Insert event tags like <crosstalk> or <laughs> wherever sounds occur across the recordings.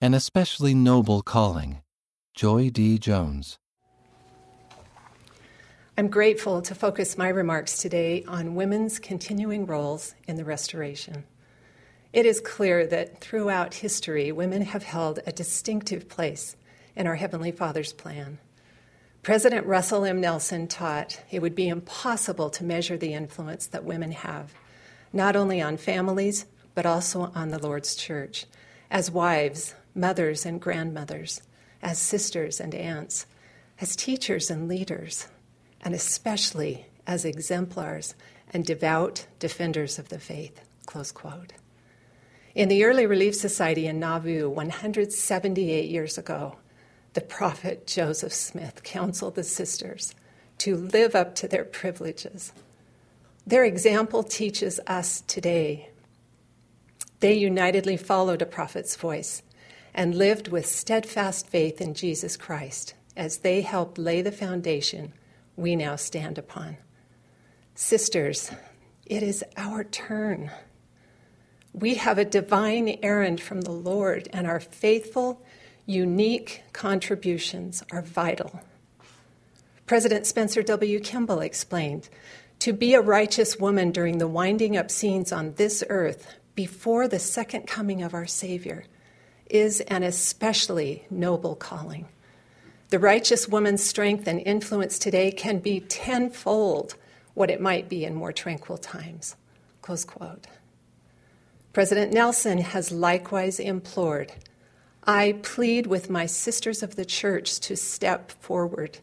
an especially noble calling. Joy D. Jones. I'm grateful to focus my remarks today on women's continuing roles in the restoration. It is clear that throughout history, women have held a distinctive place in our Heavenly Father's plan. President Russell M. Nelson taught it would be impossible to measure the influence that women have, not only on families, but also on the Lord's church, as wives, mothers, and grandmothers, as sisters and aunts, as teachers and leaders, and especially as exemplars and devout defenders of the faith. Close quote. In the Early Relief Society in Nauvoo 178 years ago, the prophet Joseph Smith counseled the sisters to live up to their privileges. Their example teaches us today. They unitedly followed a prophet's voice and lived with steadfast faith in Jesus Christ as they helped lay the foundation we now stand upon. Sisters, it is our turn. We have a divine errand from the Lord, and our faithful unique contributions are vital. President Spencer W. Kimball explained to be a righteous woman during the winding up scenes on this earth before the second coming of our Savior is an especially noble calling. The righteous woman's strength and influence today can be tenfold what it might be in more tranquil times. Close quote. President Nelson has likewise implored I plead with my sisters of the church to step forward.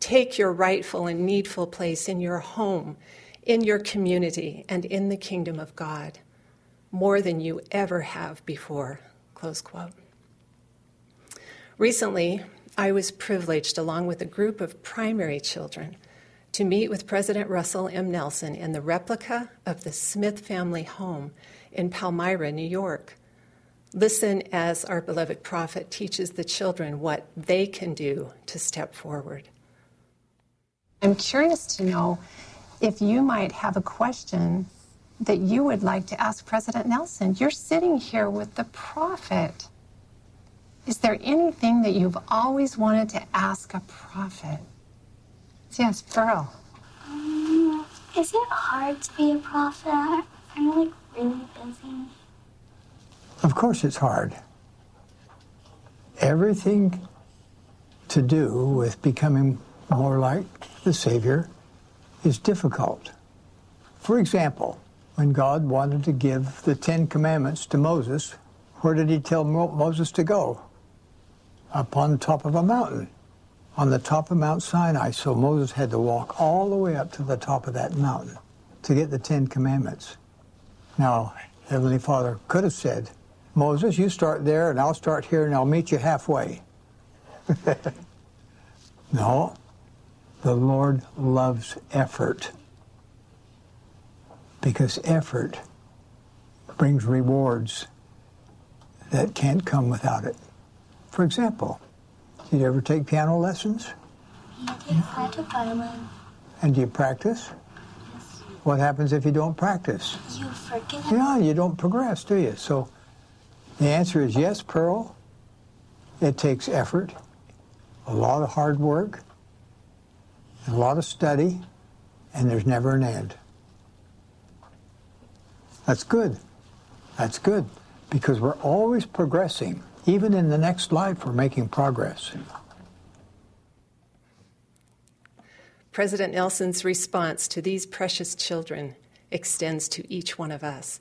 Take your rightful and needful place in your home, in your community, and in the kingdom of God, more than you ever have before. Close quote. Recently, I was privileged, along with a group of primary children, to meet with President Russell M. Nelson in the replica of the Smith family home in Palmyra, New York. Listen as our beloved prophet teaches the children what they can do to step forward. I'm curious to know if you might have a question that you would like to ask President Nelson. You're sitting here with the prophet. Is there anything that you've always wanted to ask a prophet? Yes, Pearl. Um, is it hard to be a prophet? I'm like really busy. Of course, it's hard. Everything to do with becoming more like the Savior is difficult. For example, when God wanted to give the Ten Commandments to Moses, where did he tell Mo- Moses to go? Up on top of a mountain, on the top of Mount Sinai. So Moses had to walk all the way up to the top of that mountain to get the Ten Commandments. Now, Heavenly Father could have said, Moses, you start there and I'll start here and I'll meet you halfway. <laughs> no, the Lord loves effort because effort brings rewards that can't come without it. For example, did you ever take piano lessons? Yes, I took violin. And do you practice? Yes. What happens if you don't practice? You forget. Yeah, you don't progress, do you? So the answer is yes, Pearl. It takes effort, a lot of hard work, a lot of study, and there's never an end. That's good. That's good because we're always progressing. Even in the next life, we're making progress. President Nelson's response to these precious children extends to each one of us.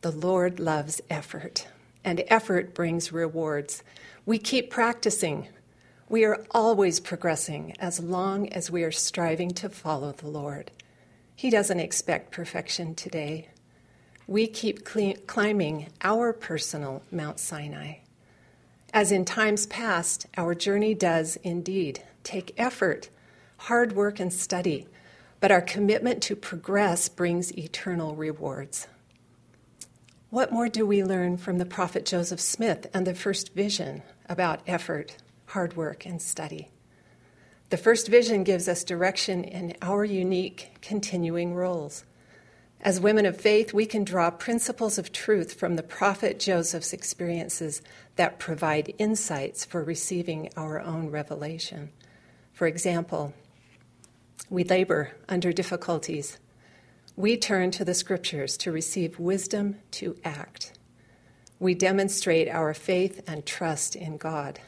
The Lord loves effort and effort brings rewards. We keep practicing. We are always progressing as long as we are striving to follow the Lord. He doesn't expect perfection today. We keep cl- climbing our personal Mount Sinai. As in times past, our journey does indeed take effort, hard work, and study, but our commitment to progress brings eternal rewards. What more do we learn from the prophet Joseph Smith and the first vision about effort, hard work, and study? The first vision gives us direction in our unique continuing roles. As women of faith, we can draw principles of truth from the prophet Joseph's experiences that provide insights for receiving our own revelation. For example, we labor under difficulties. We turn to the scriptures to receive wisdom to act. We demonstrate our faith and trust in God.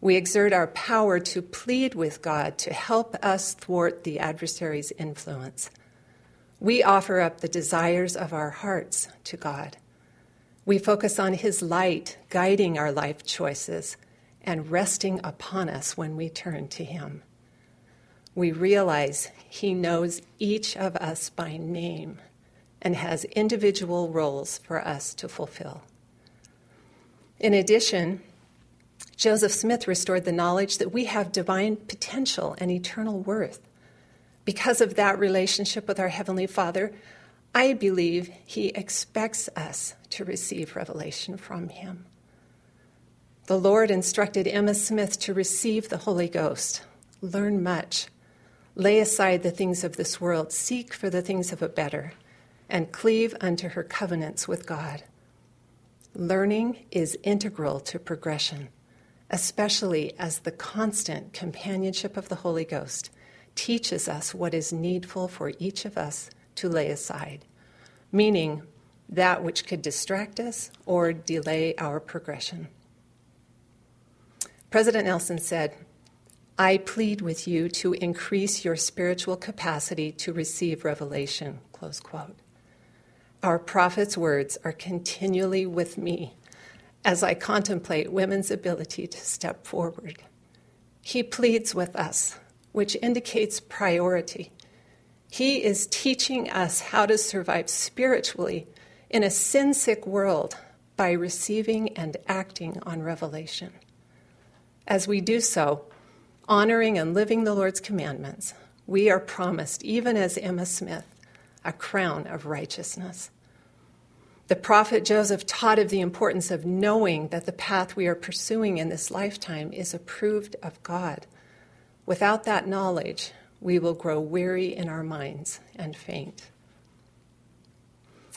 We exert our power to plead with God to help us thwart the adversary's influence. We offer up the desires of our hearts to God. We focus on His light guiding our life choices and resting upon us when we turn to Him. We realize He knows each of us by name and has individual roles for us to fulfill. In addition, Joseph Smith restored the knowledge that we have divine potential and eternal worth because of that relationship with our Heavenly Father, I believe He expects us to receive revelation from Him. The Lord instructed Emma Smith to receive the Holy Ghost, learn much, lay aside the things of this world, seek for the things of a better, and cleave unto her covenants with God. Learning is integral to progression, especially as the constant companionship of the Holy Ghost teaches us what is needful for each of us to lay aside, meaning that which could distract us or delay our progression. President Nelson said, I plead with you to increase your spiritual capacity to receive revelation. Close quote. Our prophet's words are continually with me as I contemplate women's ability to step forward. He pleads with us which indicates priority. He is teaching us how to survive spiritually in a sin sick world by receiving and acting on revelation. As we do so, honoring and living the Lord's commandments, we are promised, even as Emma Smith, a crown of righteousness. The prophet Joseph taught of the importance of knowing that the path we are pursuing in this lifetime is approved of God Without that knowledge, we will grow weary in our minds and faint.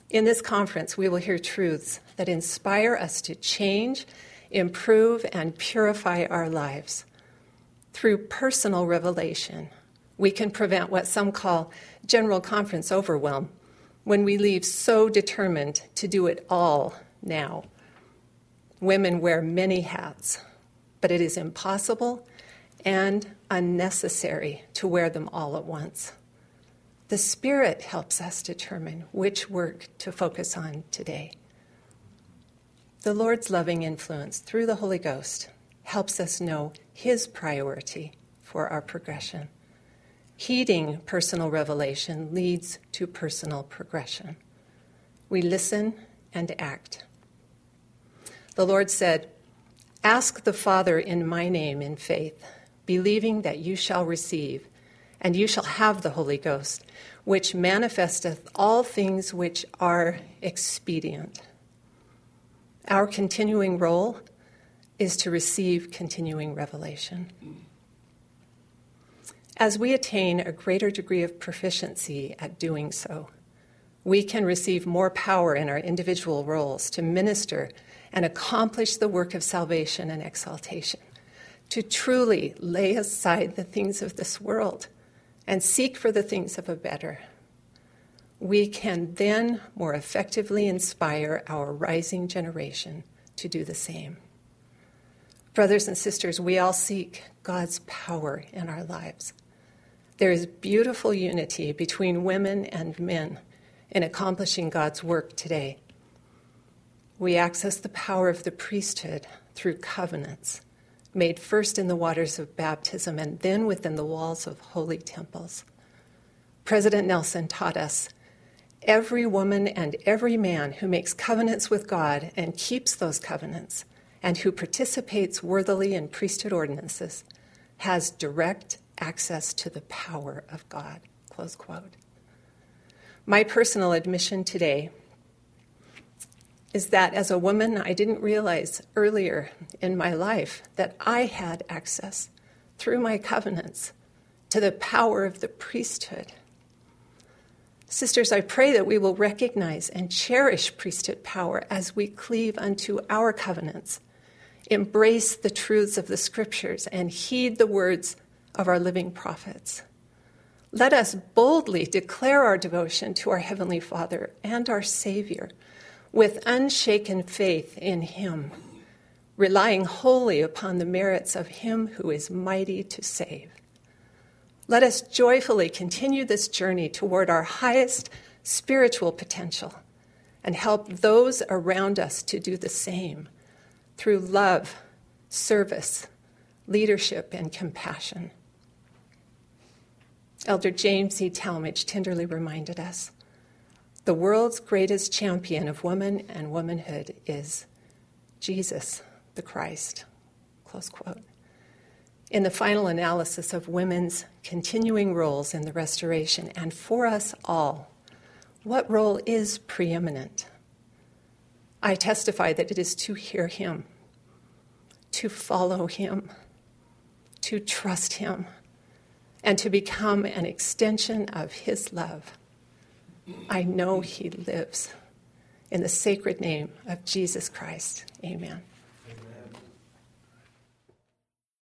In this conference, we will hear truths that inspire us to change, improve, and purify our lives. Through personal revelation, we can prevent what some call general conference overwhelm when we leave so determined to do it all now. Women wear many hats, but it is impossible and unnecessary to wear them all at once. The Spirit helps us determine which work to focus on today. The Lord's loving influence through the Holy Ghost helps us know His priority for our progression. Heeding personal revelation leads to personal progression. We listen and act. The Lord said, Ask the Father in my name in faith believing that you shall receive, and you shall have the Holy Ghost, which manifesteth all things which are expedient. Our continuing role is to receive continuing revelation. As we attain a greater degree of proficiency at doing so, we can receive more power in our individual roles to minister and accomplish the work of salvation and exaltation to truly lay aside the things of this world and seek for the things of a better. We can then more effectively inspire our rising generation to do the same. Brothers and sisters, we all seek God's power in our lives. There is beautiful unity between women and men in accomplishing God's work today. We access the power of the priesthood through covenants made first in the waters of baptism and then within the walls of holy temples. President Nelson taught us every woman and every man who makes covenants with God and keeps those covenants and who participates worthily in priesthood ordinances has direct access to the power of God. Close quote. My personal admission today is that as a woman, I didn't realize earlier in my life that I had access through my covenants to the power of the priesthood. Sisters, I pray that we will recognize and cherish priesthood power as we cleave unto our covenants, embrace the truths of the scriptures, and heed the words of our living prophets. Let us boldly declare our devotion to our Heavenly Father and our Savior with unshaken faith in Him, relying wholly upon the merits of Him who is mighty to save. Let us joyfully continue this journey toward our highest spiritual potential and help those around us to do the same through love, service, leadership, and compassion. Elder James E. Talmage tenderly reminded us the world's greatest champion of woman and womanhood is Jesus, the Christ. Close quote. In the final analysis of women's continuing roles in the restoration, and for us all, what role is preeminent? I testify that it is to hear Him, to follow Him, to trust Him and to become an extension of His love. I know He lives. In the sacred name of Jesus Christ, amen.